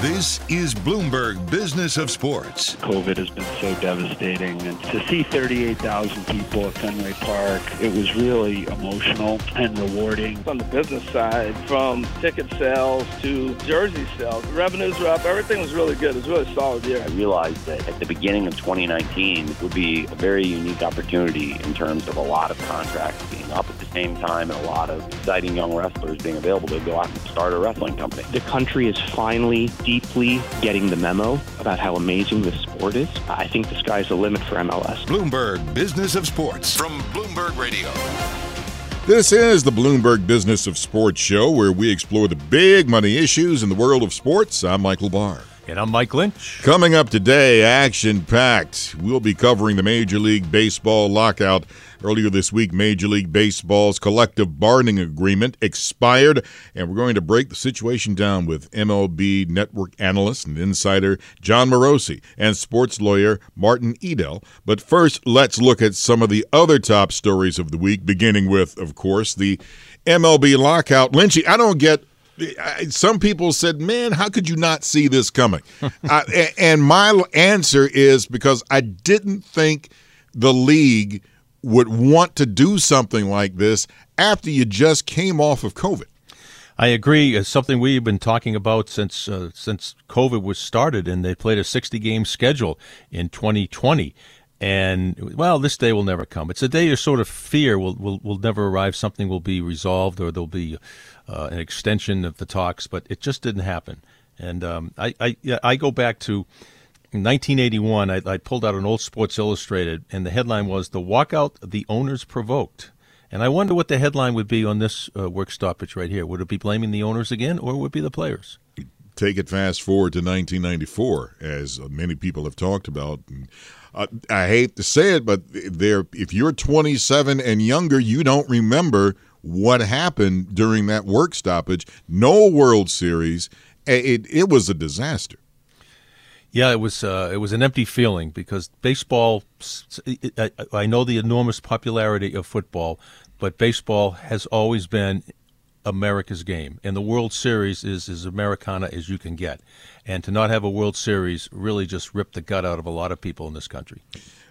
This is Bloomberg Business of Sports. COVID has been so devastating. And to see 38,000 people at Fenway Park, it was really emotional and rewarding. On the business side, from ticket sales to jersey sales, revenues were up. Everything was really good. It was a really solid year. I realized that at the beginning of 2019 would be a very unique opportunity in terms of a lot of contracts being up at the same time and a lot of exciting young wrestlers being available to go out and start a wrestling company. The country is finally deeply getting the memo about how amazing this sport is. I think the sky's the limit for MLS. Bloomberg Business of Sports from Bloomberg Radio. This is the Bloomberg Business of Sports show where we explore the big money issues in the world of sports. I'm Michael Barr. And I'm Mike Lynch. Coming up today, action packed. We'll be covering the Major League Baseball lockout. Earlier this week, Major League Baseball's collective bargaining agreement expired, and we're going to break the situation down with MLB network analyst and insider Jon Morosi and sports lawyer Martin Edel. But first, let's look at some of the other top stories of the week, beginning with, of course, the MLB lockout. Lynchy, I don't get some people said, "Man, how could you not see this coming?" and my answer is because I didn't think the league would want to do something like this after you just came off of COVID. I agree. It's something we've been talking about since uh, since COVID was started, and they played a 60 game schedule in 2020. And well, this day will never come. It's a day of sort of fear will will will never arrive. Something will be resolved, or there'll be uh, an extension of the talks, but it just didn't happen. And um, I, I, I go back to 1981. I, I, pulled out an old Sports Illustrated, and the headline was "The Walkout the Owners Provoked." And I wonder what the headline would be on this uh, work stoppage right here. Would it be blaming the owners again, or would it be the players? Take it fast forward to 1994, as many people have talked about. Uh, I hate to say it, but there, if you're 27 and younger, you don't remember what happened during that work stoppage. No World Series. It, it was a disaster. Yeah, it was uh, it was an empty feeling because baseball. I know the enormous popularity of football, but baseball has always been America's game, and the World Series is as Americana as you can get. And to not have a World Series really just ripped the gut out of a lot of people in this country.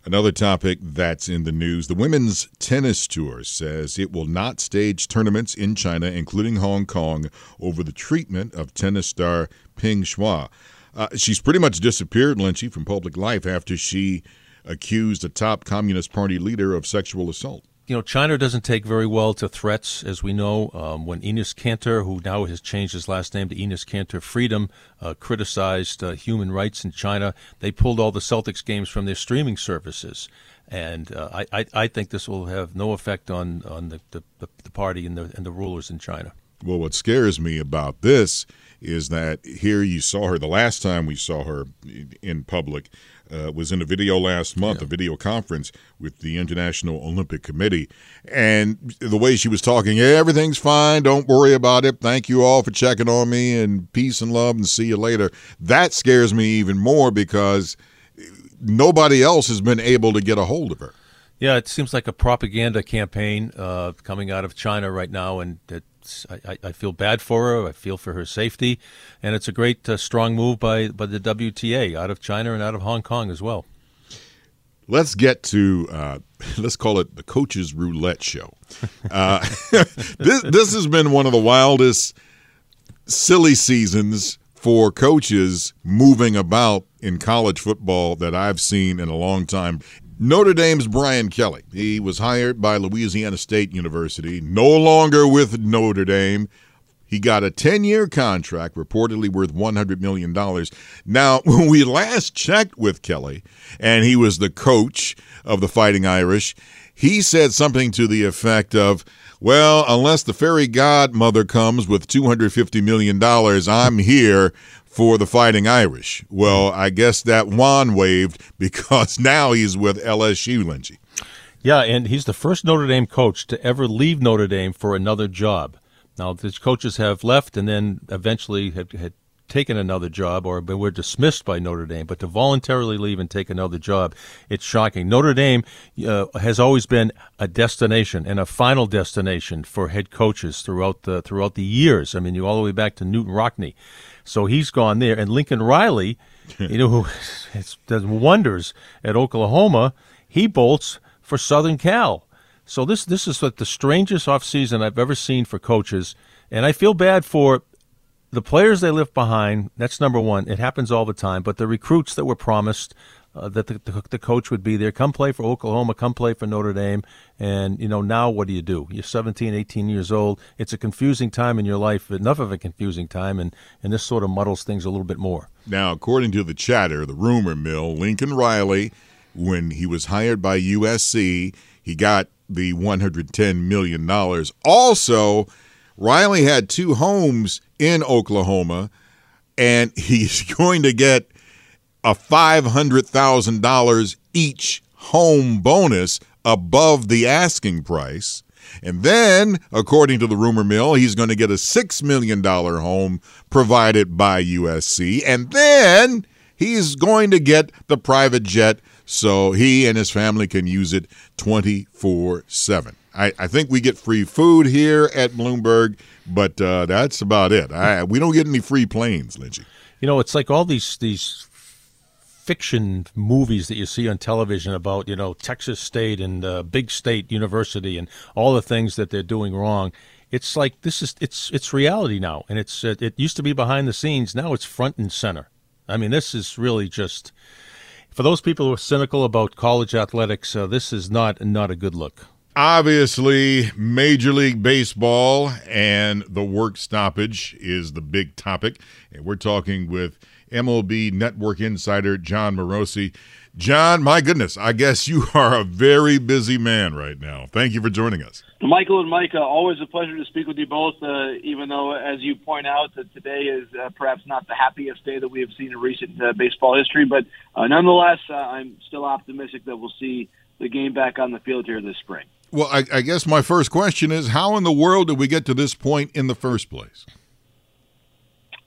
Another topic that's in the news the Women's Tennis Tour says it will not stage tournaments in China, including Hong Kong, over the treatment of tennis star Peng Shuai. Uh, she's pretty much disappeared, Lynchy, from public life after she accused a top Communist Party leader of sexual assault you know, China doesn't take very well to threats, as we know. Um, when Enes Kanter, who now has changed his last name to Enes Kanter Freedom, uh, criticized uh, human rights in China, they pulled all the Celtics games from their streaming services. And uh, I, I, I, think this will have no effect on, on the, the, the party and the, and the rulers in China. Well, what scares me about this is that here you saw her the last time we saw her in public uh, was in a video last month, yeah. a video conference with the International Olympic Committee. And the way she was talking, everything's fine. Don't worry about it. Thank you all for checking on me and peace and love and see you later. That scares me even more because nobody else has been able to get a hold of her. Yeah, it seems like a propaganda campaign uh, coming out of China right now, and it's, I, I, feel bad for her. I feel for her safety, and it's a great, uh, strong move by by the WTA out of China and out of Hong Kong as well. Let's get to uh, let's call it the coaches roulette show. Uh, this this has been one of the wildest, silly seasons for coaches moving about in college football that I've seen in a long time. Notre Dame's Brian Kelly. He was hired by Louisiana State University, no longer with Notre Dame. He got a 10 year contract, reportedly worth $100 million. Now, when we last checked with Kelly, and he was the coach of the Fighting Irish, he said something to the effect of, well, unless the fairy godmother comes with $250 million, I'm here for the Fighting Irish. Well, I guess that wand waved because now he's with LSU, Lynchy. Yeah, and he's the first Notre Dame coach to ever leave Notre Dame for another job. Now, these coaches have left and then eventually had, had taken another job or were dismissed by Notre Dame, but to voluntarily leave and take another job, it's shocking. Notre Dame uh, has always been a destination and a final destination for head coaches throughout the throughout the years. I mean, you all the way back to Knute Rockne. So he's gone there. And Lincoln Riley, you know, who does wonders at Oklahoma, he bolts for Southern Cal. So this this is like the strangest offseason I've ever seen for coaches. And I feel bad for the players they left behind. That's number one. It happens all the time. But the recruits that were promised uh, that the, the, the, coach would be there. Come play for Oklahoma, come play for Notre Dame. And, you know, now what do you do? You're 17, 18 years old. It's a confusing time in your life, enough of a confusing time, and, and this sort of muddles things a little bit more. Now, according to the chatter, the rumor mill, Lincoln Riley, when he was hired by USC, he got the $110 million. Also, Riley had two homes in Oklahoma, and he's going to get a $500,000 each home bonus above the asking price. And then, according to the rumor mill, he's going to get a $6 million home provided by USC. And then he's going to get the private jet so he and his family can use it 24 7. I, I think we get free food here at Bloomberg, but uh, that's about it. I, we don't get any free planes, Lynchy. You know, it's like all these these fiction movies that you see on television about you know Texas State and uh, big state university and all the things that they're doing wrong. It's like this is it's it's reality now, and it's uh, it used to be behind the scenes. Now it's front and center. I mean, this is really just for those people who are cynical about college athletics. Uh, this is not not a good look. Obviously, Major League Baseball and the work stoppage is the big topic, and we're talking with MLB Network insider Jon Morosi. John, my goodness, I guess you are a very busy man right now. Thank you for joining us. Michael and Mike, uh, always a pleasure to speak with you both. Uh, even though, as you point out, that today is uh, perhaps not the happiest day that we have seen in recent uh, baseball history, but uh, nonetheless, uh, I'm still optimistic that we'll see the game back on the field here this spring. Well, I, I guess my first question is, how in the world did we get to this point in the first place?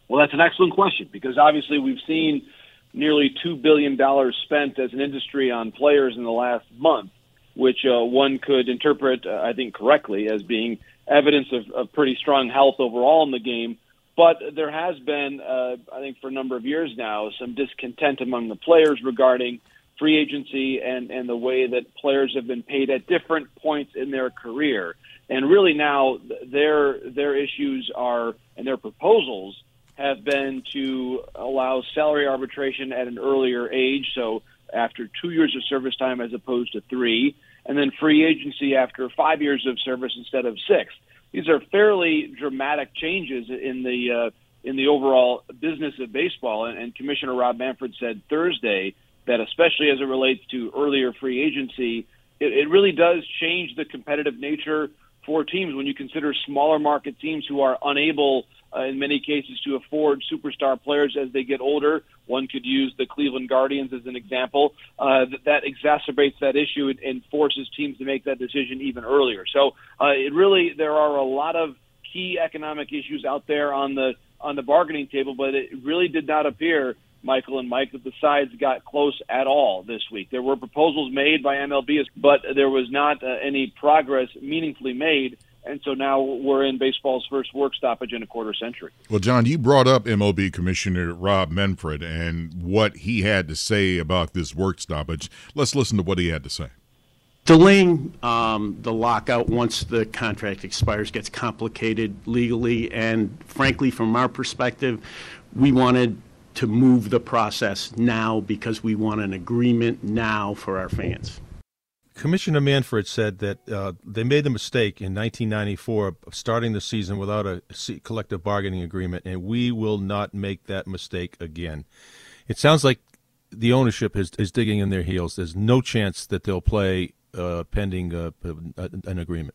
Well, that's an excellent question because obviously we've seen nearly $2 billion spent as an industry on players in the last month, which uh, one could interpret, uh, I think, correctly as being evidence of, of pretty strong health overall in the game. But there has been, uh, I think, for a number of years now, some discontent among the players regarding free agency and, and the way that players have been paid at different points in their career. And really now their their issues are and their proposals have been to allow salary arbitration at an earlier age, so after two years of service time as opposed to three, and then free agency after five years of service instead of six. These are fairly dramatic changes in the uh, in the overall business of baseball, and, and Commissioner Rob Manfred said Thursday that especially as it relates to earlier free agency, it, it really does change the competitive nature for teams when you consider smaller market teams who are unable uh, in many cases to afford superstar players as they get older. One could use the Cleveland Guardians as an example. Uh, that, that exacerbates that issue and, and forces teams to make that decision even earlier. So uh, it really there are a lot of key economic issues out there on the on the bargaining table, but it really did not appear Michael and Mike, that the sides got close at all this week. There were proposals made by MLB, but there was not uh, any progress meaningfully made. And so now we're in baseball's first work stoppage in a quarter century. Well, John, you brought up MLB Commissioner Rob Manfred and what he had to say about this work stoppage. Let's listen to what he had to say. Delaying um, the lockout once the contract expires gets complicated legally, and frankly, from our perspective, we wanted to move the process now because we want an agreement now for our fans. Commissioner Manfred said that uh, they made the mistake in 1994 of starting the season without a collective bargaining agreement, and we will not make that mistake again. It sounds like the ownership is, is digging in their heels. There's no chance that they'll play uh, pending uh, an agreement.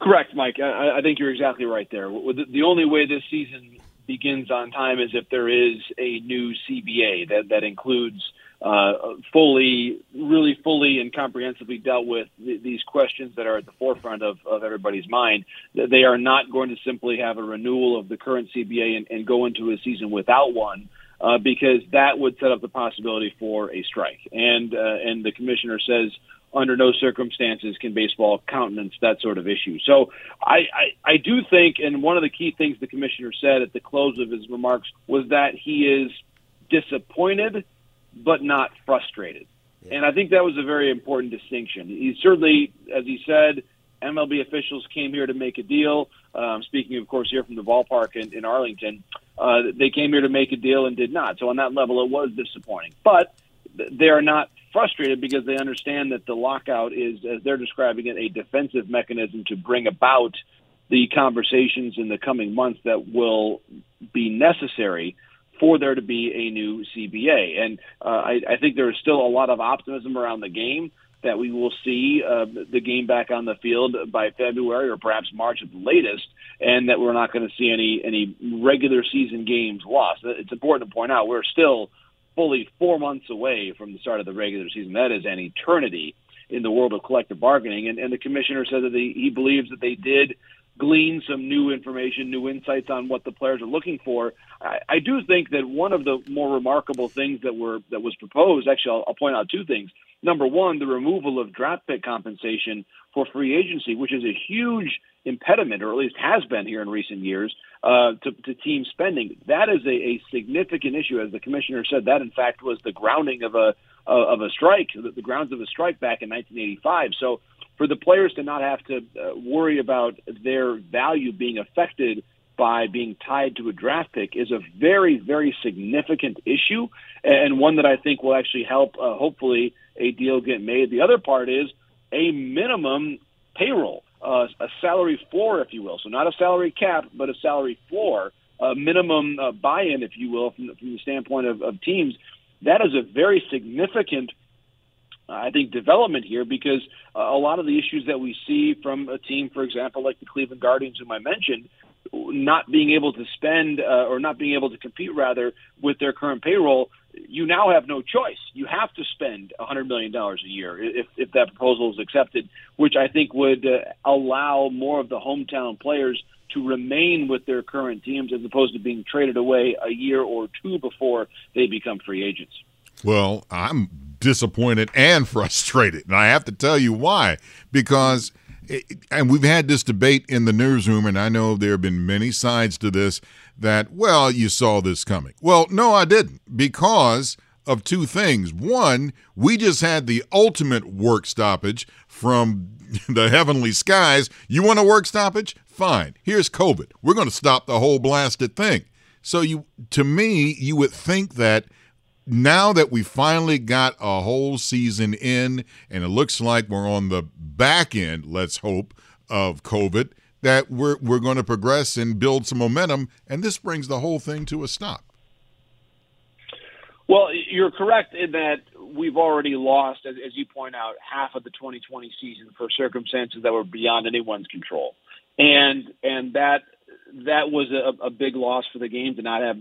Correct, Mike. I, I, think you're exactly right there. The only way this season begins on time is if there is a new CBA that that includes uh, fully, really fully and comprehensively dealt with th- these questions that are at the forefront of, of everybody's mind. They are not going to simply have a renewal of the current CBA and, and go into a season without one. Uh, because that would set up the possibility for a strike, and uh, and the commissioner says under no circumstances can baseball countenance that sort of issue. So I, I, I do think, and one of the key things the commissioner said at the close of his remarks was that he is disappointed but not frustrated. Yeah. And I think that was a very important distinction. He certainly, as he said, MLB officials came here to make a deal. Um, speaking, of course, here from the ballpark in, in Arlington, uh, they came here to make a deal and did not. So on that level, it was disappointing. But they are not frustrated because they understand that the lockout is, as they're describing it, a defensive mechanism to bring about the conversations in the coming months that will be necessary for there to be a new CBA. And uh, I, I think there is still a lot of optimism around the game that we will see uh, the game back on the field by February or perhaps March at the latest, and that we're not going to see any any regular season games lost. It's important to point out we're still fully four months away from the start of the regular season. That is an eternity in the world of collective bargaining. And, and the commissioner said that he believes that they did glean some new information, new insights on what the players are looking for. I, I do think that one of the more remarkable things that were that was proposed. Actually, I'll, I'll point out two things. Number one, the removal of draft pick compensation for free agency, which is a huge impediment, or at least has been here in recent years, uh, to, to team spending. That is a, a significant issue, as the commissioner said. That, in fact, was the grounding of a of a strike, the, grounds of a strike back in 1985. So, for the players to not have to uh, worry about their value being affected by being tied to a draft pick is a very, very significant issue, and one that I think will actually help, uh, hopefully, a deal get made. The other part is a minimum payroll, uh, a salary floor, if you will. So not a salary cap, but a salary floor, a minimum uh, buy-in, if you will, from the, from the standpoint of, of teams. That is a very significant, I think, development here because uh, a lot of the issues that we see from a team, for example, like the Cleveland Guardians, whom I mentioned, not being able to spend uh, or not being able to compete rather with their current payroll, you now have no choice. You have to spend $100 million a year if, if that proposal is accepted, which I think would uh, allow more of the hometown players to remain with their current teams as opposed to being traded away a year or two before they become free agents. Well, I'm disappointed and frustrated, and I have to tell you why. Because – and we've had this debate in the newsroom, and I know there have been many sides to this that, well, you saw this coming. Well, no, I didn't, because of two things. One, we just had the ultimate work stoppage from the heavenly skies. You want a work stoppage? Fine. Here's COVID. We're going to stop the whole blasted thing. So you to me, you would think that now that we finally got a whole season in and it looks like we're on the back end, let's hope, of COVID, that we're we're going to progress and build some momentum and this brings the whole thing to a stop. Well, you're correct in that we've already lost, as, you point out, half of the 2020 season for circumstances that were beyond anyone's control, and and that that was a, a big loss for the game to not have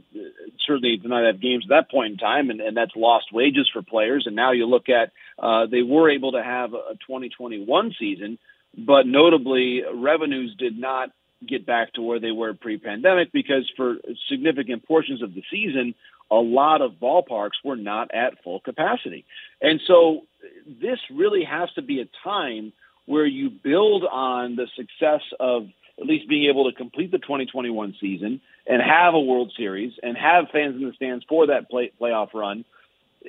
certainly to not have games at that point in time, and, and that's lost wages for players. And now you look at uh, they were able to have a 2021 season, but notably revenues did not get back to where they were pre-pandemic because for significant portions of the season, a lot of ballparks were not at full capacity. And so this really has to be a time where you build on the success of at least being able to complete the 2021 season and have a World Series and have fans in the stands for that play, playoff run.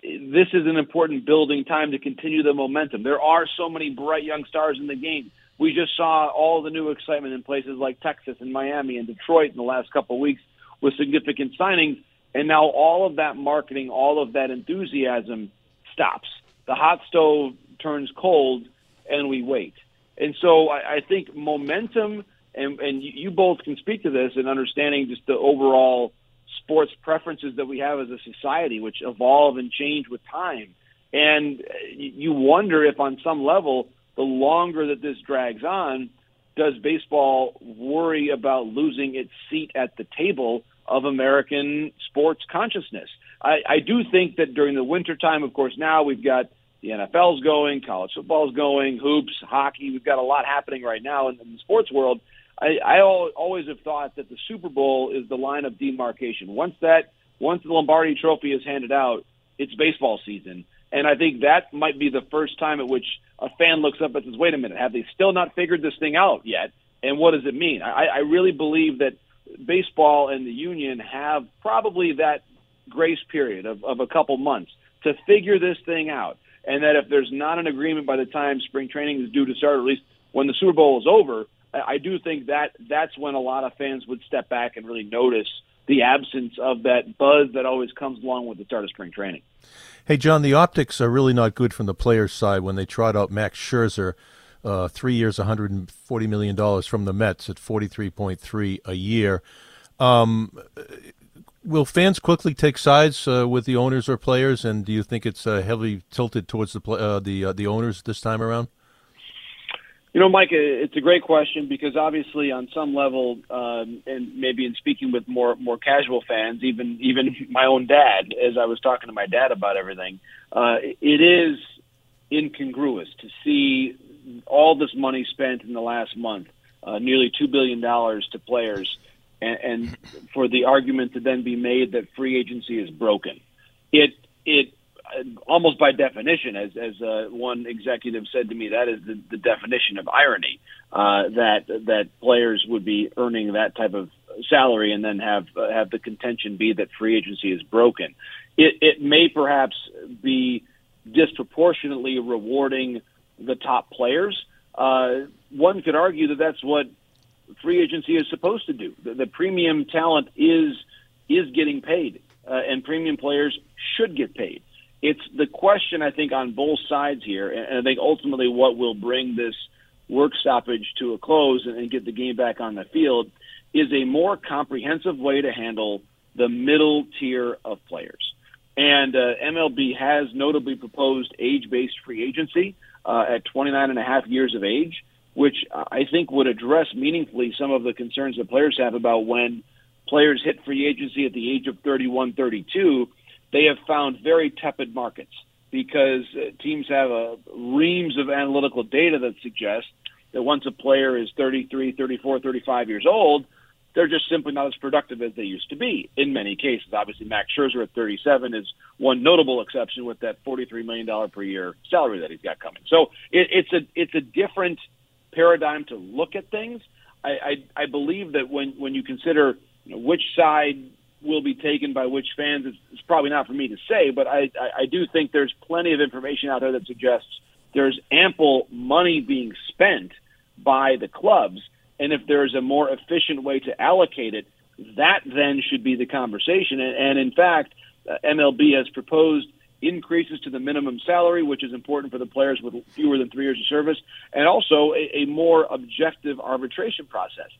This is an important building time to continue the momentum. There are so many bright young stars in the game. We just saw all the new excitement in places like Texas and Miami and Detroit in the last couple of weeks with significant signings. And now all of that marketing, all of that enthusiasm stops. The hot stove turns cold and we wait. And so I, I think momentum, and, and you both can speak to this and understanding just the overall sports preferences that we have as a society, which evolve and change with time. And you wonder if, on some level, the longer that this drags on, does baseball worry about losing its seat at the table of American sports consciousness. I, I do think that during the wintertime, of course, now we've got the NFL's going, college football's going, hoops, hockey. We've got a lot happening right now in, in the sports world. I, I always have thought that the Super Bowl is the line of demarcation. Once that, once the Lombardi Trophy is handed out, it's baseball season, and I think that might be the first time at which a fan looks up and says, "Wait a minute, have they still not figured this thing out yet? And what does it mean?" I, I really believe that baseball and the union have probably that grace period of, of a couple months to figure this thing out. And that if there's not an agreement by the time spring training is due to start, or at least when the Super Bowl is over, I, do think that that's when a lot of fans would step back and really notice the absence of that buzz that always comes along with the start of spring training. Hey, John, the optics are really not good from the players' side when they trot out Max Scherzer uh, three years, $140 million from the Mets at 43.3 a year. Um, will fans quickly take sides uh, with the owners or players, and do you think it's uh, heavily tilted towards the uh, the uh, the owners this time around? You know, Mike, it's a great question because obviously, on some level, um, and maybe in speaking with more more casual fans, even even my own dad, as I was talking to my dad about everything, uh, it is incongruous to see all this money spent in the last month, uh, nearly two billion dollars to players, and, and for the argument to then be made that free agency is broken. It it almost by definition, as as uh, one executive said to me, that is the, the definition of irony. Uh, that that players would be earning that type of salary and then have uh, have the contention be that free agency is broken. It, it may perhaps be disproportionately rewarding the top players. Uh, one could argue that that's what free agency is supposed to do. The, the premium talent is is getting paid, uh, and premium players should get paid. It's the question I think on both sides here, and I think ultimately what will bring this work stoppage to a close and, get the game back on the field is a more comprehensive way to handle the middle tier of players. And uh, MLB has notably proposed age-based free agency uh, at 29 and a half years of age, which I think would address meaningfully some of the concerns that players have about when players hit free agency at the age of 31, 32. They have found very tepid markets because uh, teams have a reams of analytical data that suggest that once a player is 33, 34, 35 years old, they're just simply not as productive as they used to be in many cases. Obviously, Max Scherzer at 37 is one notable exception with that $43 million per year salary that he's got coming. So it, it's a it's a different paradigm to look at things. I, I, I believe that when, when you consider you know, which side will be taken by which fans, is, it's probably not for me to say, but I, I, I do think there's plenty of information out there that suggests there's ample money being spent by the clubs – and if there's a more efficient way to allocate it, that then should be the conversation. And, and in fact, uh, MLB has proposed increases to the minimum salary, which is important for the players with fewer than three years of service, and also a, a more objective arbitration process.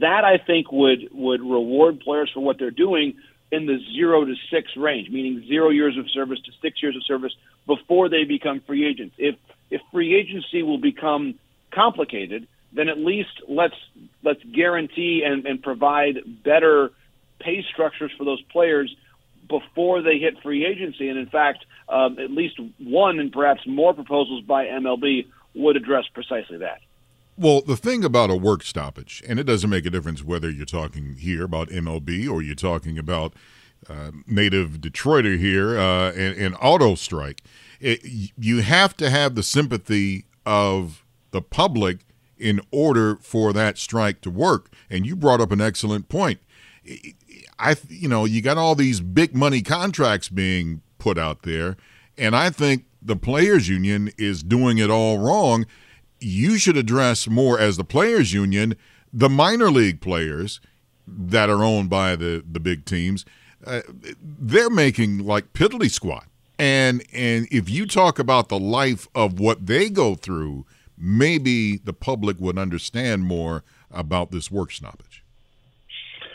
That I think would would reward players for what they're doing in the zero to six range, meaning zero years of service to six years of service before they become free agents. If if free agency will become complicated, then at least let's let's guarantee and, and provide better pay structures for those players before they hit free agency. And in fact, um, at least one and perhaps more proposals by MLB would address precisely that. Well, the thing about a work stoppage, and it doesn't make a difference whether you're talking here about MLB or you're talking about uh, native Detroiter here uh, and, and auto strike, it, you have to have the sympathy of the public in order for that strike to work. And you brought up an excellent point. I, you know, you got all these big money contracts being put out there, and I think the players' union is doing it all wrong you should address more as the players union the minor league players that are owned by the the big teams uh, they're making like piddly squat. And and if you talk about the life of what they go through maybe the public would understand more about this work stoppage.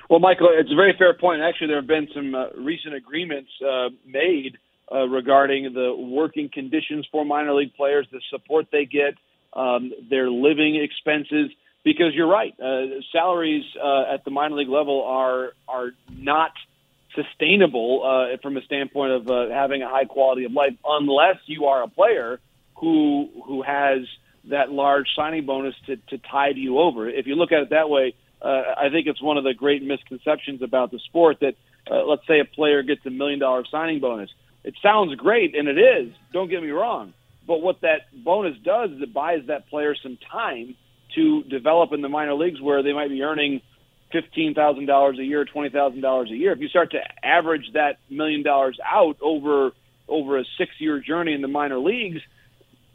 Well michael it's a very fair point. Actually there have been some uh, recent agreements uh, made uh, regarding the working conditions for minor league players the support they get um, their living expenses. Because you're right, uh, salaries uh, at the minor league level are are not sustainable uh, from a standpoint of uh, having a high quality of life, unless you are a player who who has that large signing bonus to, to tide you over. If you look at it that way, uh, I think it's one of the great misconceptions about the sport that uh, let's say a player gets a million dollar signing bonus. It sounds great, and it is. Don't get me wrong. But what that bonus does is it buys that player some time to develop in the minor leagues where they might be earning fifteen thousand dollars a year, twenty thousand dollars a year. If you start to average that million dollars out over over a six year journey in the minor leagues,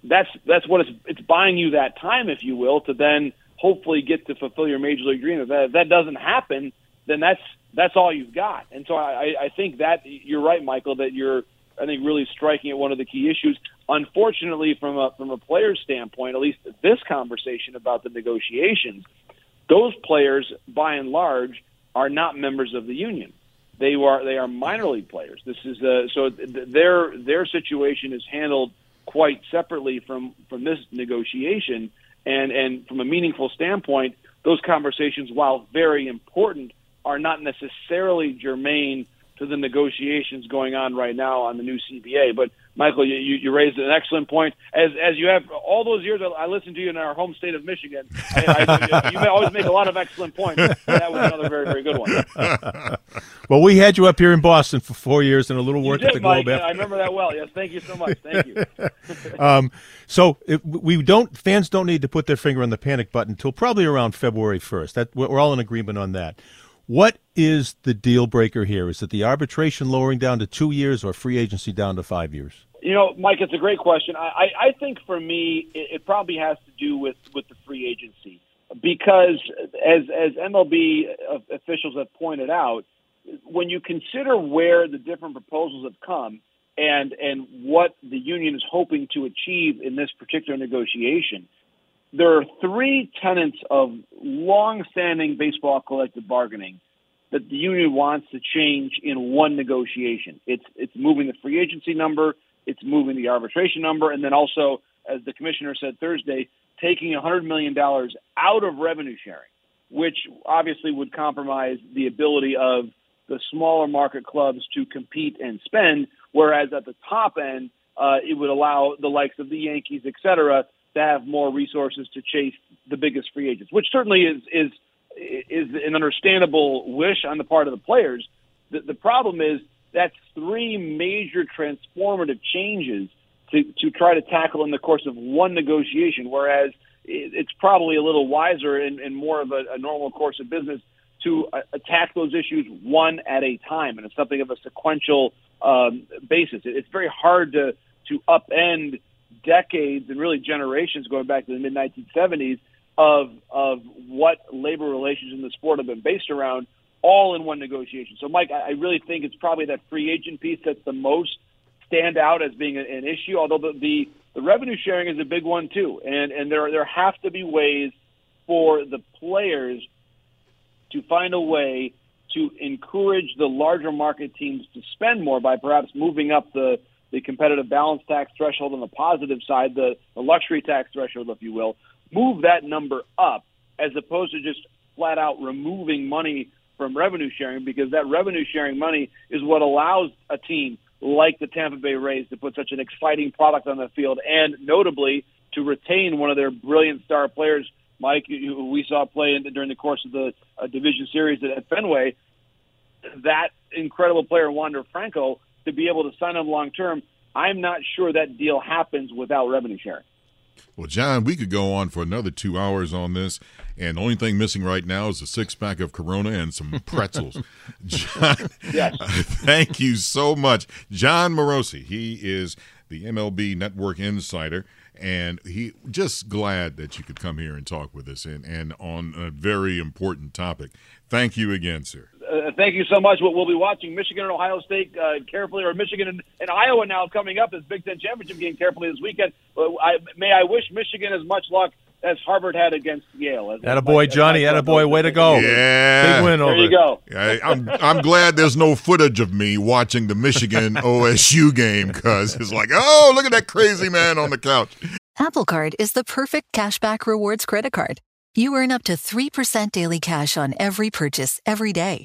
that's that's what it's it's buying you that time, if you will, to then hopefully get to fulfill your major league dream. If that, if that doesn't happen, then that's that's all you've got. And so I, I think that you're right, Michael, that you're I think really striking at one of the key issues. Unfortunately, from a from a player's standpoint, at least this conversation about the negotiations, those players by and large are not members of the union. They are they are minor league players. This is uh, so their their situation is handled quite separately from from this negotiation, and and from a meaningful standpoint, those conversations, while very important, are not necessarily germane to the negotiations going on right now on the new CBA. But Michael, you, you raised an excellent point. As as you have all those years, I listened to you in our home state of Michigan. I, I, you always make a lot of excellent points. That was another very very good one. well, we had you up here in Boston for four years and a little work did, at the Globe. Mike, I remember that well. Yes, thank you so much. Thank you. um, so it, we don't fans don't need to put their finger on the panic button until probably around February first. That we're all in agreement on that. What is the deal breaker here? Is it the arbitration lowering down to two years or free agency down to five years? You know, Mike, it's a great question. I, I think for me, it, it probably has to do with, with the free agency because, as as MLB officials have pointed out, when you consider where the different proposals have come and and what the union is hoping to achieve in this particular negotiation, there are three tenets of long-standing baseball collective bargaining that the union wants to change in one negotiation. It's it's moving the free agency number, it's moving the arbitration number, and then also, as the commissioner said Thursday, taking $100 million out of revenue sharing, which obviously would compromise the ability of the smaller market clubs to compete and spend, whereas at the top end, uh, it would allow the likes of the Yankees, et cetera, to have more resources to chase the biggest free agents, which certainly is is is an understandable wish on the part of the players. The, the problem is that's three major transformative changes to, to try to tackle in the course of one negotiation, whereas it's probably a little wiser and, and more of a, a normal course of business to uh, attack those issues one at a time, and it's something of a sequential um, basis. It's very hard to to upend decades and really generations going back to the mid 1970s of of what labor relations in the sport have been based around, all in one negotiation. So, Mike, I really think it's probably that free agent piece that's the most stand out as being an issue. Although the, the the revenue sharing is a big one too, and and there there have to be ways for the players to find a way to encourage the larger market teams to spend more by perhaps moving up the, the competitive balance tax threshold on the positive side, the, the luxury tax threshold, if you will, move that number up as opposed to just flat out removing money from revenue sharing because that revenue sharing money is what allows a team like the Tampa Bay Rays to put such an exciting product on the field and notably to retain one of their brilliant star players, Mike, who we saw play in, during the course of the uh, division series at, at Fenway. That incredible player, Wander Franco, to be able to sign him long term, I'm not sure that deal happens without revenue sharing. Well, John, we could go on for another two hours on this, and the only thing missing right now is a six pack of Corona and some pretzels. John, yes. thank you so much. Jon Morosi, he is the MLB Network Insider, and he just glad that you could come here and talk with us and, and on a very important topic. Thank you again, sir. Uh, thank you so much. We'll, we'll, be watching Michigan and Ohio State uh, carefully, or Michigan and, and, Iowa now coming up as Big Ten championship game carefully this weekend. Uh, I, may I wish Michigan as much luck as Harvard had against Yale. As, Attaboy, boy, Johnny. Attaboy, way to go. Yeah. Big win there you go. I, I'm, I'm glad there's no footage of me watching the Michigan OSU game because it's like, oh, look at that crazy man on the couch. Apple Card is the perfect cashback rewards credit card. You earn up to 3% daily cash on every purchase every day.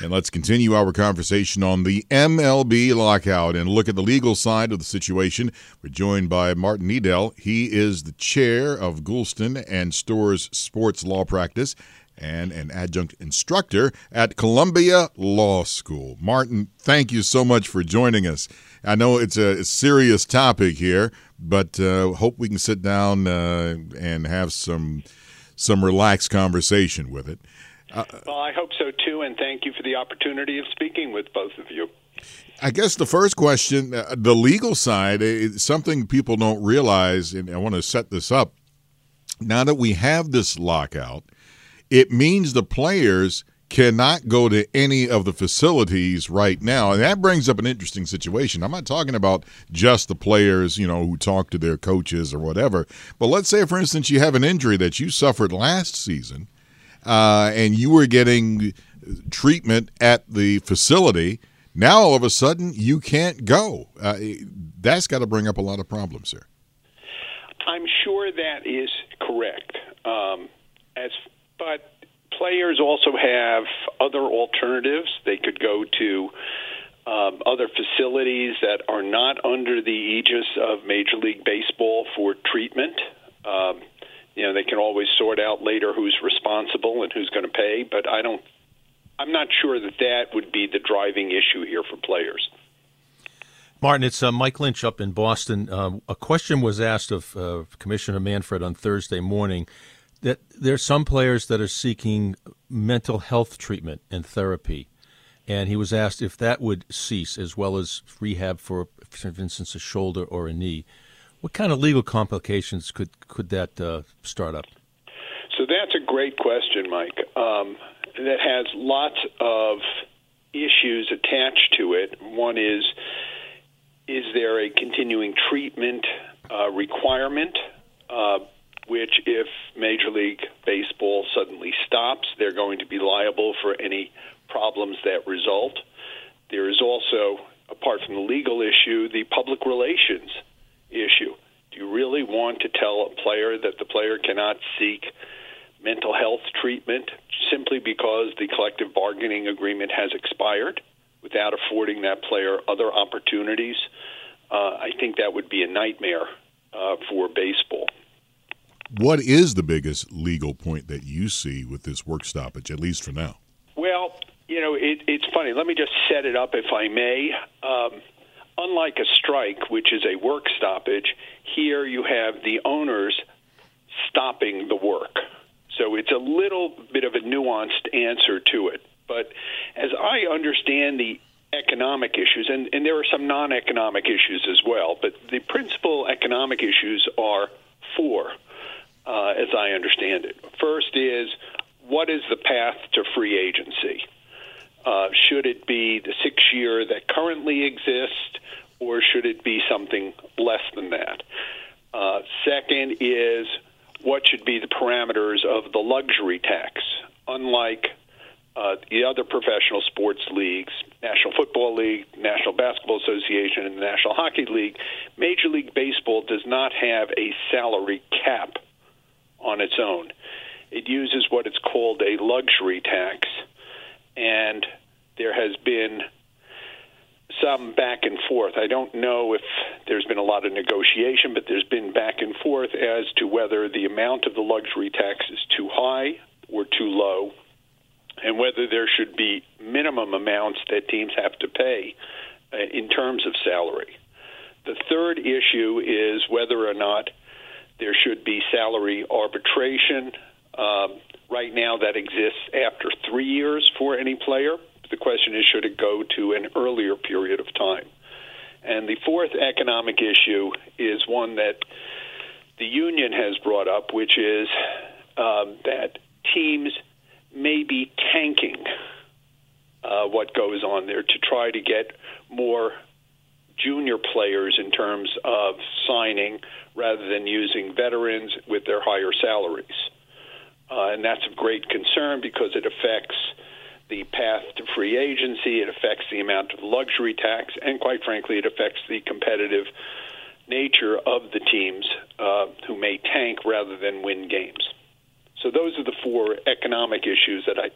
And let's continue our conversation on the MLB lockout and look at the legal side of the situation. We're joined by Martin Edel. He is the chair of Goulston and Storrs Sports Law Practice and an adjunct instructor at Columbia Law School. Martin, thank you so much for joining us. I know it's a serious topic here, but uh, hope we can sit down uh, and have some some relaxed conversation with it. Uh, well, I hope so too, and thank you for the opportunity of speaking with both of you. I guess the first question, uh, the legal side, is something people don't realize, and I want to set this up. Now that we have this lockout, it means the players cannot go to any of the facilities right now. And that brings up an interesting situation. I'm not talking about just the players, you know, who talk to their coaches or whatever. But let's say, for instance, you have an injury that you suffered last season uh, and you were getting treatment at the facility. Now all of a sudden you can't go. Uh, that's got to bring up a lot of problems here. I'm sure that is correct. Um, as but players also have other alternatives. They could go to um, other facilities that are not under the aegis of Major League Baseball for treatment. Um, you know they can always sort out later who's responsible and who's going to pay but i don't i'm not sure that that would be the driving issue here for players. Martin it's uh, mike lynch up in boston. Uh, a question was asked of uh, commissioner manfred on thursday morning that there's some players that are seeking mental health treatment and therapy. And he was asked if that would cease as well as rehab for for instance a shoulder or a knee what kind of legal complications could could that uh, start up? So that's a great question, Mike. Um, that has lots of issues attached to it. One is is there a continuing treatment uh, requirement? Uh, which, if Major League Baseball suddenly stops, they're going to be liable for any problems that result. There is also, apart from the legal issue, the public relations issue. Do you really want to tell a player that the player cannot seek mental health treatment simply because the collective bargaining agreement has expired without affording that player other opportunities? Uh, I think that would be a nightmare uh, for baseball. What is the biggest legal point that you see with this work stoppage, at least for now? Well, you know, it, it's funny. Let me just set it up, if I may. Um, unlike a strike, which is a work stoppage, here you have the owners stopping the work. So it's a little bit of a nuanced answer to it. But as I understand the economic issues, and, and there are some non economic issues as well, but the principal economic issues are four, uh, as I understand it. First is what is the path to free agency? Uh, should it be the six year that currently exists, or should it be something less than that? Uh, second is what should be the parameters of the luxury tax? Unlike uh, the other professional sports leagues, National Football League, National Basketball Association, and the National Hockey League, Major League Baseball does not have a salary cap on its own. It uses what it's called a luxury tax, and there has been some back and forth. I don't know if there's been a lot of negotiation, but there's been back and forth as to whether the amount of the luxury tax is too high or too low and whether there should be minimum amounts that teams have to pay uh, in terms of salary. The third issue is whether or not there should be salary arbitration. Um, right now, that exists after three years for any player. The question is, should it go to an earlier period of time? And the fourth economic issue is one that the union has brought up, which is um, that teams may be tanking uh, what goes on there to try to get more junior players in terms of signing rather than using veterans with their higher salaries. Uh, and that's of great concern because it affects the path to free agency, it affects the amount of luxury tax, and quite frankly, it affects the competitive nature of the teams uh, who may tank rather than win games. So those are the four economic issues that I,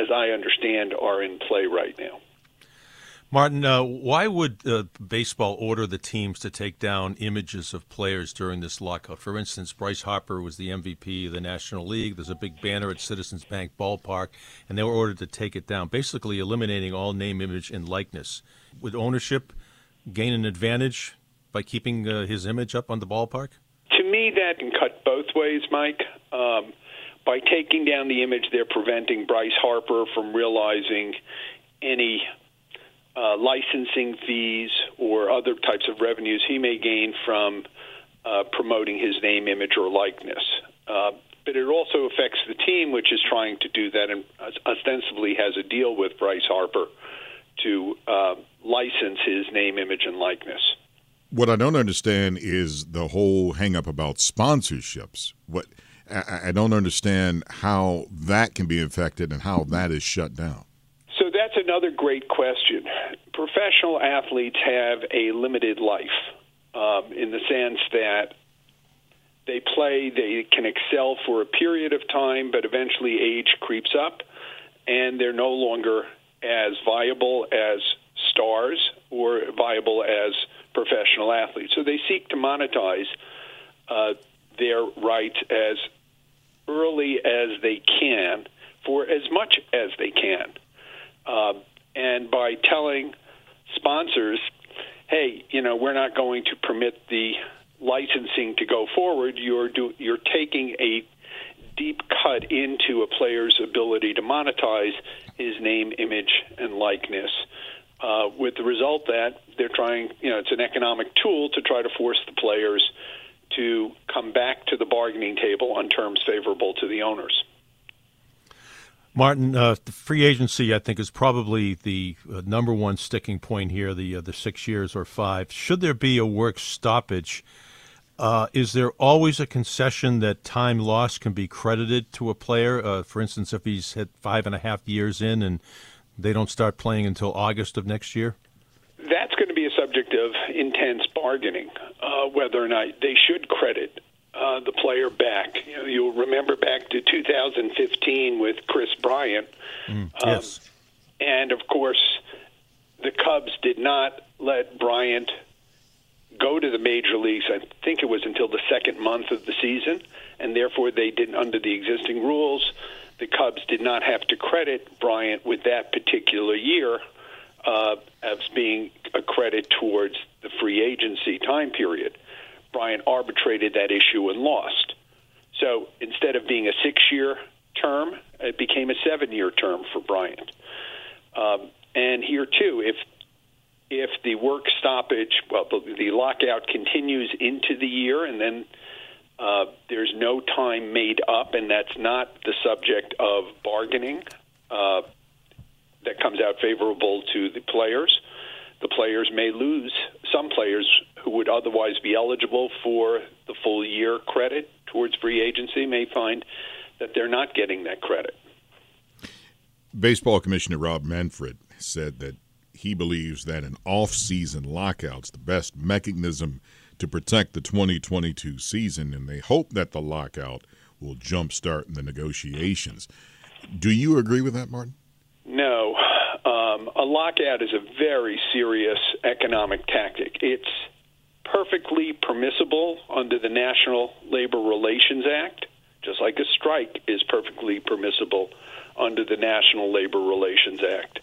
as I understand, are in play right now. Martin, uh, why would uh, baseball order the teams to take down images of players during this lockout? For instance, Bryce Harper was the MVP of the National League. There's a big banner at Citizens Bank Ballpark, and they were ordered to take it down, basically eliminating all name, image, and likeness. Would ownership gain an advantage by keeping uh, his image up on the ballpark? To me, that can cut both ways, Mike. Um, by taking down the image, they're preventing Bryce Harper from realizing any uh, licensing fees or other types of revenues he may gain from uh, promoting his name, image, or likeness. Uh, but it also affects the team, which is trying to do that and ostensibly has a deal with Bryce Harper to uh, license his name, image, and likeness. What I don't understand is the whole hangup about sponsorships. What I, I don't understand how that can be affected and how that is shut down. That's another great question. Professional athletes have a limited life um, in the sense that they play, they can excel for a period of time, but eventually age creeps up and they're no longer as viable as stars or viable as professional athletes. So they seek to monetize uh, their rights as early as they can for as much as they can. Um, and by telling sponsors, hey, you know, we're not going to permit the licensing to go forward, you're, do, you're taking a deep cut into a player's ability to monetize his name, image, and likeness. Uh, with the result that they're trying, you know, it's an economic tool to try to force the players to come back to the bargaining table on terms favorable to the owners. Martin, uh, the free agency, I think, is probably the uh, number one sticking point here. The uh, the six years or five. Should there be a work stoppage, uh, is there always a concession that time lost can be credited to a player? Uh, for instance, if he's hit five and a half years in and they don't start playing until August of next year. That's going to be a subject of intense bargaining uh, whether or not they should credit uh, the player back. You know, you'll remember back to 2015 with Kris Bryant. Mm, um, yes. And of course, the Cubs did not let Bryant go to the major leagues. I think it was until the second month of the season, and therefore they didn't, under the existing rules, the Cubs did not have to credit Bryant with that particular year uh, as being a credit towards the free agency time period. Bryant arbitrated that issue and lost. So instead of being a six year term, it became a seven year term for Bryant. Um, and here, too, if if the work stoppage, well, the, lockout continues into the year and then Uh, there's no time made up, and that's not the subject of bargaining uh, that comes out favorable to the players. The players may lose, some players who would otherwise be eligible for the full year credit towards free agency may find that they're not getting that credit. Baseball Commissioner Rob Manfred said that he believes that an off-season lockout's the best mechanism to protect the 2022 season, and they hope that the lockout will jumpstart the negotiations. Do you agree with that, Martin? No. Um, a lockout is a very serious economic tactic. It's perfectly permissible under the National Labor Relations Act, just like a strike is perfectly permissible under the National Labor Relations Act.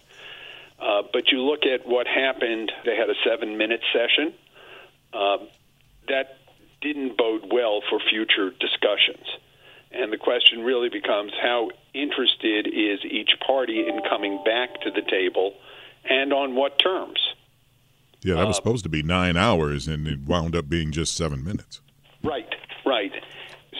Uh, but you look at what happened, they had a seven minute session. Uh, that didn't bode well for future discussions. And the question really becomes how interested is each party in coming back to the table and on what terms? Yeah, that was uh, supposed to be nine hours, and it wound up being just seven minutes. Right, right.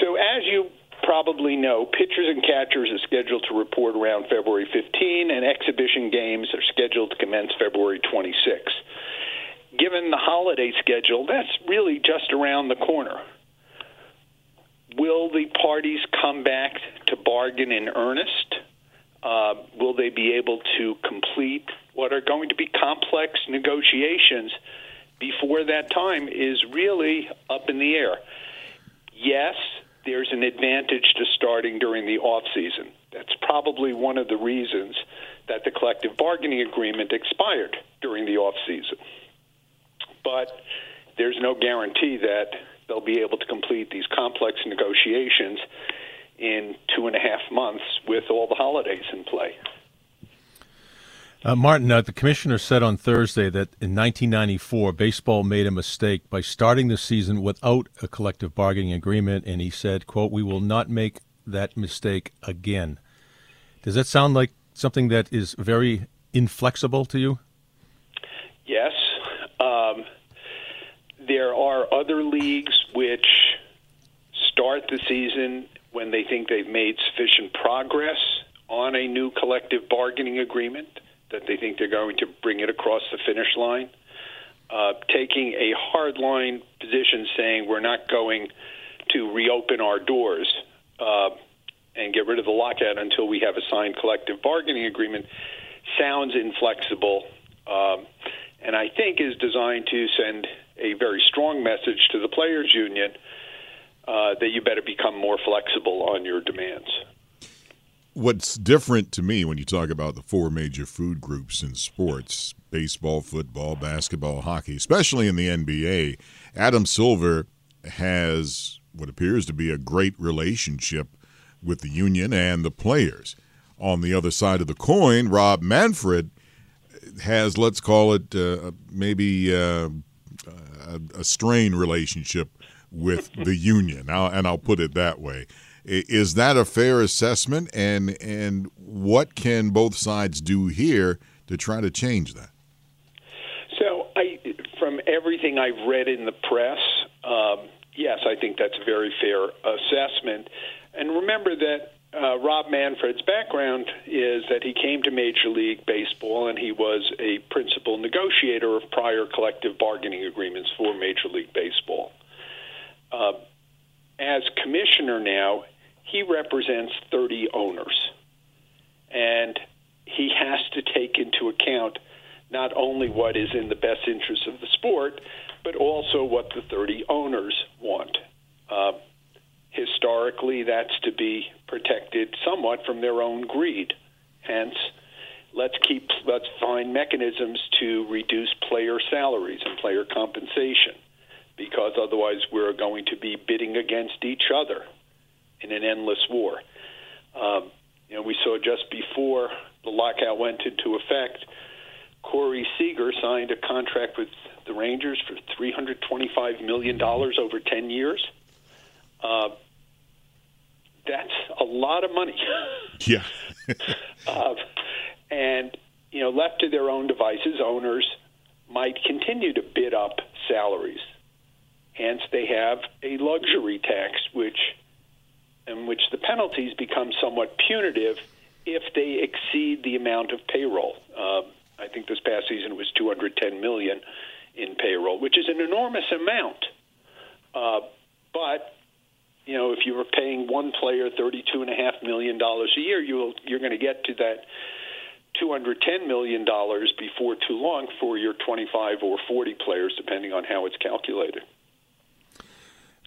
So, as you probably know, pitchers and catchers are scheduled to report around February 15, and exhibition games are scheduled to commence February 26. Given the holiday schedule, that's really just around the corner. Will the parties come back to bargain in earnest? Uh, will they be able to complete what are going to be complex negotiations before that time is really up in the air? Yes, there's an advantage to starting during the off season. That's probably one of the reasons that the collective bargaining agreement expired during the off season. But there's no guarantee that they'll be able to complete these complex negotiations in two and a half months with all the holidays in play. Uh, Martin, uh, the commissioner said on Thursday that in 1994, baseball made a mistake by starting the season without a collective bargaining agreement, and he said, "quote We will not make that mistake again." Does that sound like something that is very inflexible to you? Yes. Um, there are other leagues which start the season when they think they've made sufficient progress on a new collective bargaining agreement that they think they're going to bring it across the finish line. Uh, taking a hardline position saying we're not going to reopen our doors uh, and get rid of the lockout until we have a signed collective bargaining agreement sounds inflexible um, and I think is designed to send a very strong message to the players' union uh, that you better become more flexible on your demands what's different to me when you talk about the four major food groups in sports baseball, football, basketball, hockey, especially in the NBA, Adam Silver has what appears to be a great relationship with the union and the players. On the other side of the coin, Rob Manfred has, let's call it uh, maybe uh, a, a strained relationship with the union, and I'll put it that way. Is that a fair assessment? And and what can both sides do here to try to change that? So, I, from everything I've read in the press, um, yes, I think that's a very fair assessment. And remember that uh, Rob Manfred's background is that he came to Major League Baseball and he was a principal negotiator of prior collective bargaining agreements for Major League Baseball. Uh, as commissioner now, he represents 30 owners. And he has to take into account not only what is in the best interest of the sport, but also what the 30 owners want. Uh, historically, that's to be protected somewhat from their own greed. Hence, let's keep let's find mechanisms to reduce player salaries and player compensation, because otherwise we're going to be bidding against each other in an endless war. Um, you know, we saw just before the lockout went into effect, Corey Seager signed a contract with the Rangers for $325 million over 10 years. Uh, that's a lot of money. yeah. uh, and, you know, left to their own devices, owners might continue to bid up salaries Hence, they have a luxury tax, which in which the penalties become somewhat punitive if they exceed the amount of payroll. Uh, I think this past season was 210 million in payroll, which is an enormous amount. Uh, but you know, if you were paying one player thirty-two and a half million dollars a year, you'll you're going to get to that two hundred ten million dollars before too long for your twenty-five or forty players, depending on how it's calculated.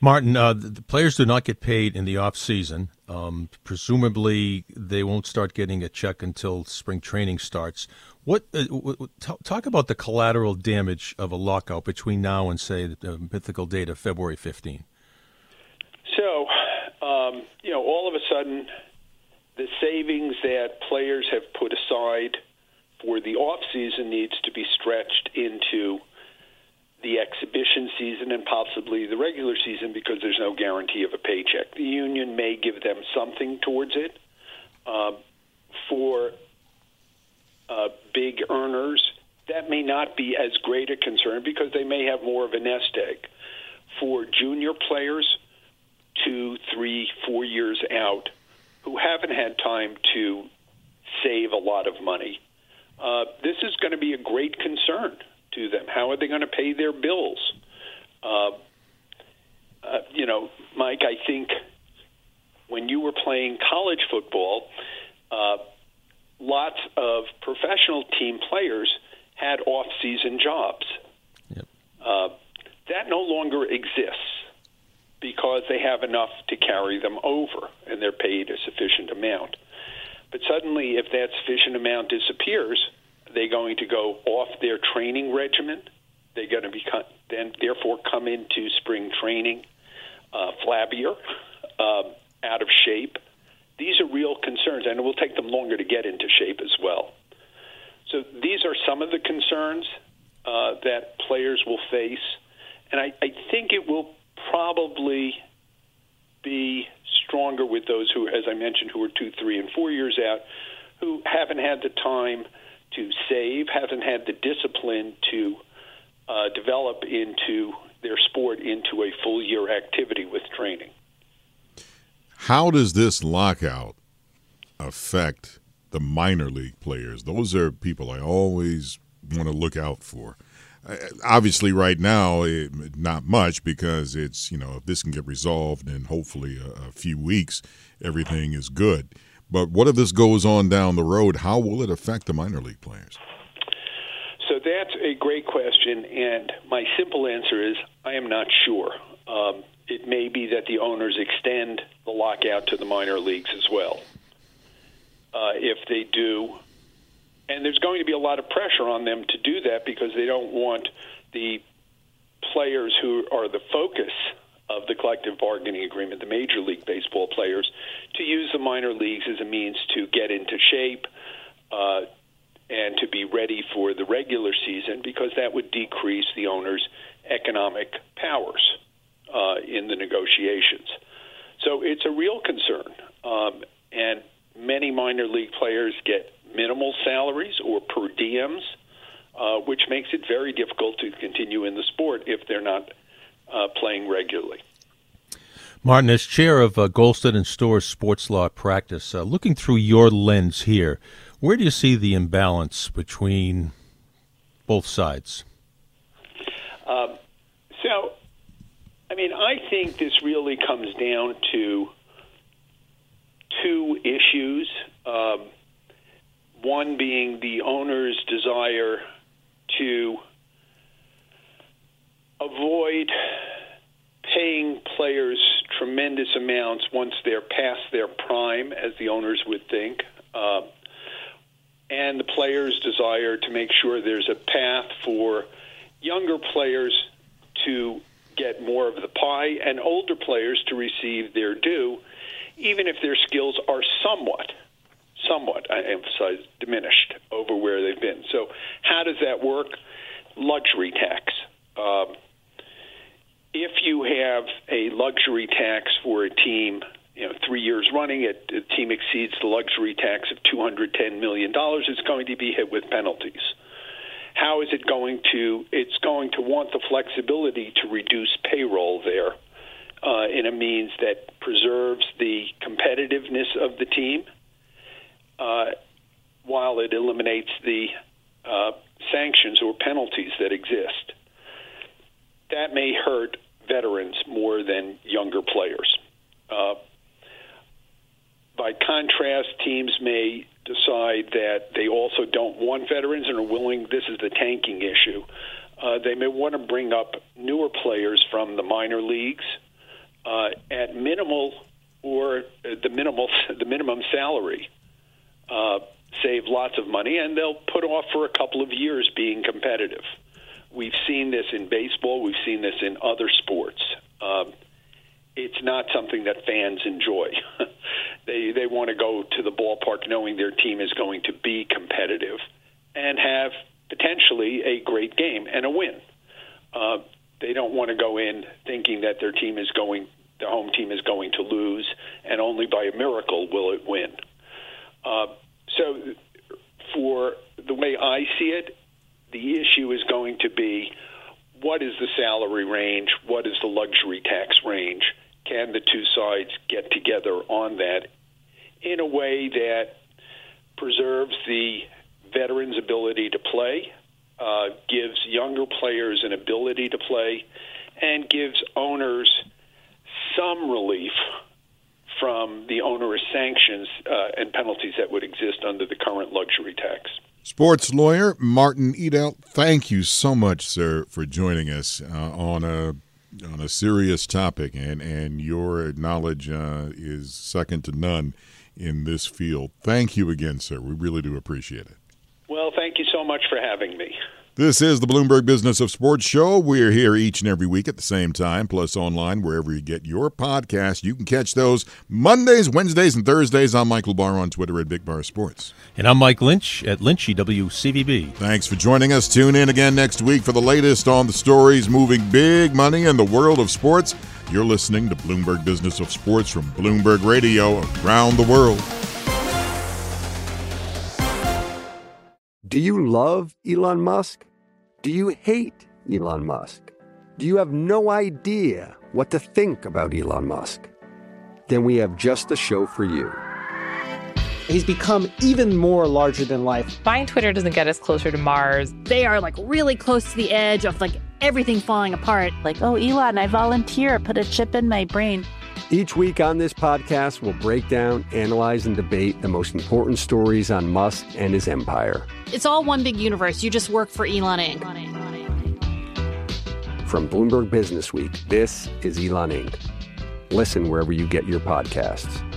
Martin, uh, the players do not get paid in the off season. Um, presumably, they won't start getting a check until spring training starts. What uh, w- t- talk about the collateral damage of a lockout between now and say the mythical date of February 15? So, um, you know, all of a sudden, the savings that players have put aside for the off season needs to be stretched into the exhibition season and possibly the regular season because there's no guarantee of a paycheck. The union may give them something towards it. Uh, for uh, big earners, that may not be as great a concern because they may have more of a nest egg. For junior players, two, three, four years out, who haven't had time to save a lot of money, uh, this is going to be a great concern to them. How are they going to pay their bills? Uh, uh, you know, Mike, I think when you were playing college football, uh, lots of professional team players had off-season jobs. Yep. Uh, that no longer exists because they have enough to carry them over and they're paid a sufficient amount. But suddenly, if that sufficient amount disappears, they're going to go off their training regimen. They're going to become then, therefore, come into spring training uh, flabbier, uh, out of shape. These are real concerns, and it will take them longer to get into shape as well. So these are some of the concerns uh, that players will face, and I, I think it will probably be stronger with those who, as I mentioned, who are two, three, and four years out, who haven't had the time to save, haven't had the discipline to uh, develop into their sport into a full year activity with training. How does this lockout affect the minor league players? Those are people I always want to look out for. Obviously, right now, it, not much because it's, you know, if this can get resolved in hopefully a, a few weeks, everything is good. But what if this goes on down the road? How will it affect the minor league players? So that's a great question, and my simple answer is I am not sure. Um, it may be that the owners extend the lockout to the minor leagues as well. Uh, if they do, and there's going to be a lot of pressure on them to do that because they don't want the players who are the focus of the collective bargaining agreement, the Major League Baseball players, to use the minor leagues as a means to get into shape uh, and to be ready for the regular season because that would decrease the owner's economic powers uh, in the negotiations. So it's a real concern. Um, and many minor league players get minimal salaries or per diems, uh, which makes it very difficult to continue in the sport if they're not uh, playing regularly. Martin, as chair of uh, Goulston and Storrs sports law practice, uh, looking through your lens here, where do you see the imbalance between both sides? Um, so, I mean, I think this really comes down to two issues. Um, one being the owner's desire to avoid paying players tremendous amounts once they're past their prime, as the owners would think, uh, and the players' desire to make sure there's a path for younger players to get more of the pie and older players to receive their due, even if their skills are somewhat somewhat, I emphasize, diminished over where they've been. So, how does that work? Luxury tax. Um, if you have a luxury tax for a team, you know, three years running, it, the team exceeds the luxury tax of $210 million, it's going to be hit with penalties. how is it going to? It's going to want the flexibility to reduce payroll there uh, in a means that preserves the competitiveness of the team, uh, while it eliminates the uh, sanctions or penalties that exist. That may hurt veterans more than younger players. Uh, by contrast, teams may decide that they also don't want veterans and are willing. This is the tanking issue. Uh, they may want to bring up newer players from the minor leagues uh, at minimal or uh, the minimal the minimum salary. Uh, save lots of money, and they'll put off for a couple of years being competitive. We've seen this in baseball. We've seen this in other sports. Um, it's not something that fans enjoy. they they want to go to the ballpark knowing their team is going to be competitive and have potentially a great game and a win. Uh, they don't want to go in thinking that their team is going, the home team is going to lose, and only by a miracle will it win. Uh, so, for the way I see it, the issue is going to be what is the salary range? What is the luxury tax range? Can the two sides get together on that in a way that preserves the veterans' ability to play, uh, gives younger players an ability to play, and gives owners some relief from the onerous sanctions uh, and penalties that would exist under the current luxury tax. Sports lawyer Martin Edel, thank you so much, sir, for joining us uh, on a on a serious topic, and and your knowledge uh, is second to none in this field. Thank you again, sir. We really do appreciate it. Well, thank you so much for having me. This is the Bloomberg Business of Sports Show. We're here each and every week at the same time, plus online wherever you get your podcast. You can catch those Mondays, Wednesdays, and Thursdays. I'm Michael Barr on Twitter at Big Bar Sports. And I'm Mike Lynch at Lynchy WCVB. Thanks for joining us. Tune in again next week for the latest on the stories moving big money in the world of sports. You're listening to Bloomberg Business of Sports from Bloomberg Radio around the world. Do you love Elon Musk? Do you hate Elon Musk? Do you have no idea what to think about Elon Musk? Then we have just the show for you. He's become even more larger than life. Buying Twitter doesn't get us closer to Mars. They are like really close to the edge of like everything falling apart. Like, oh, Elon, I volunteer, put a chip in my brain. Each week on this podcast, we'll break down, analyze, and debate the most important stories on Musk and his empire. It's all one big universe. You just work for Elon Inc. From Bloomberg Business Week, this is Elon Inc. Listen wherever you get your podcasts.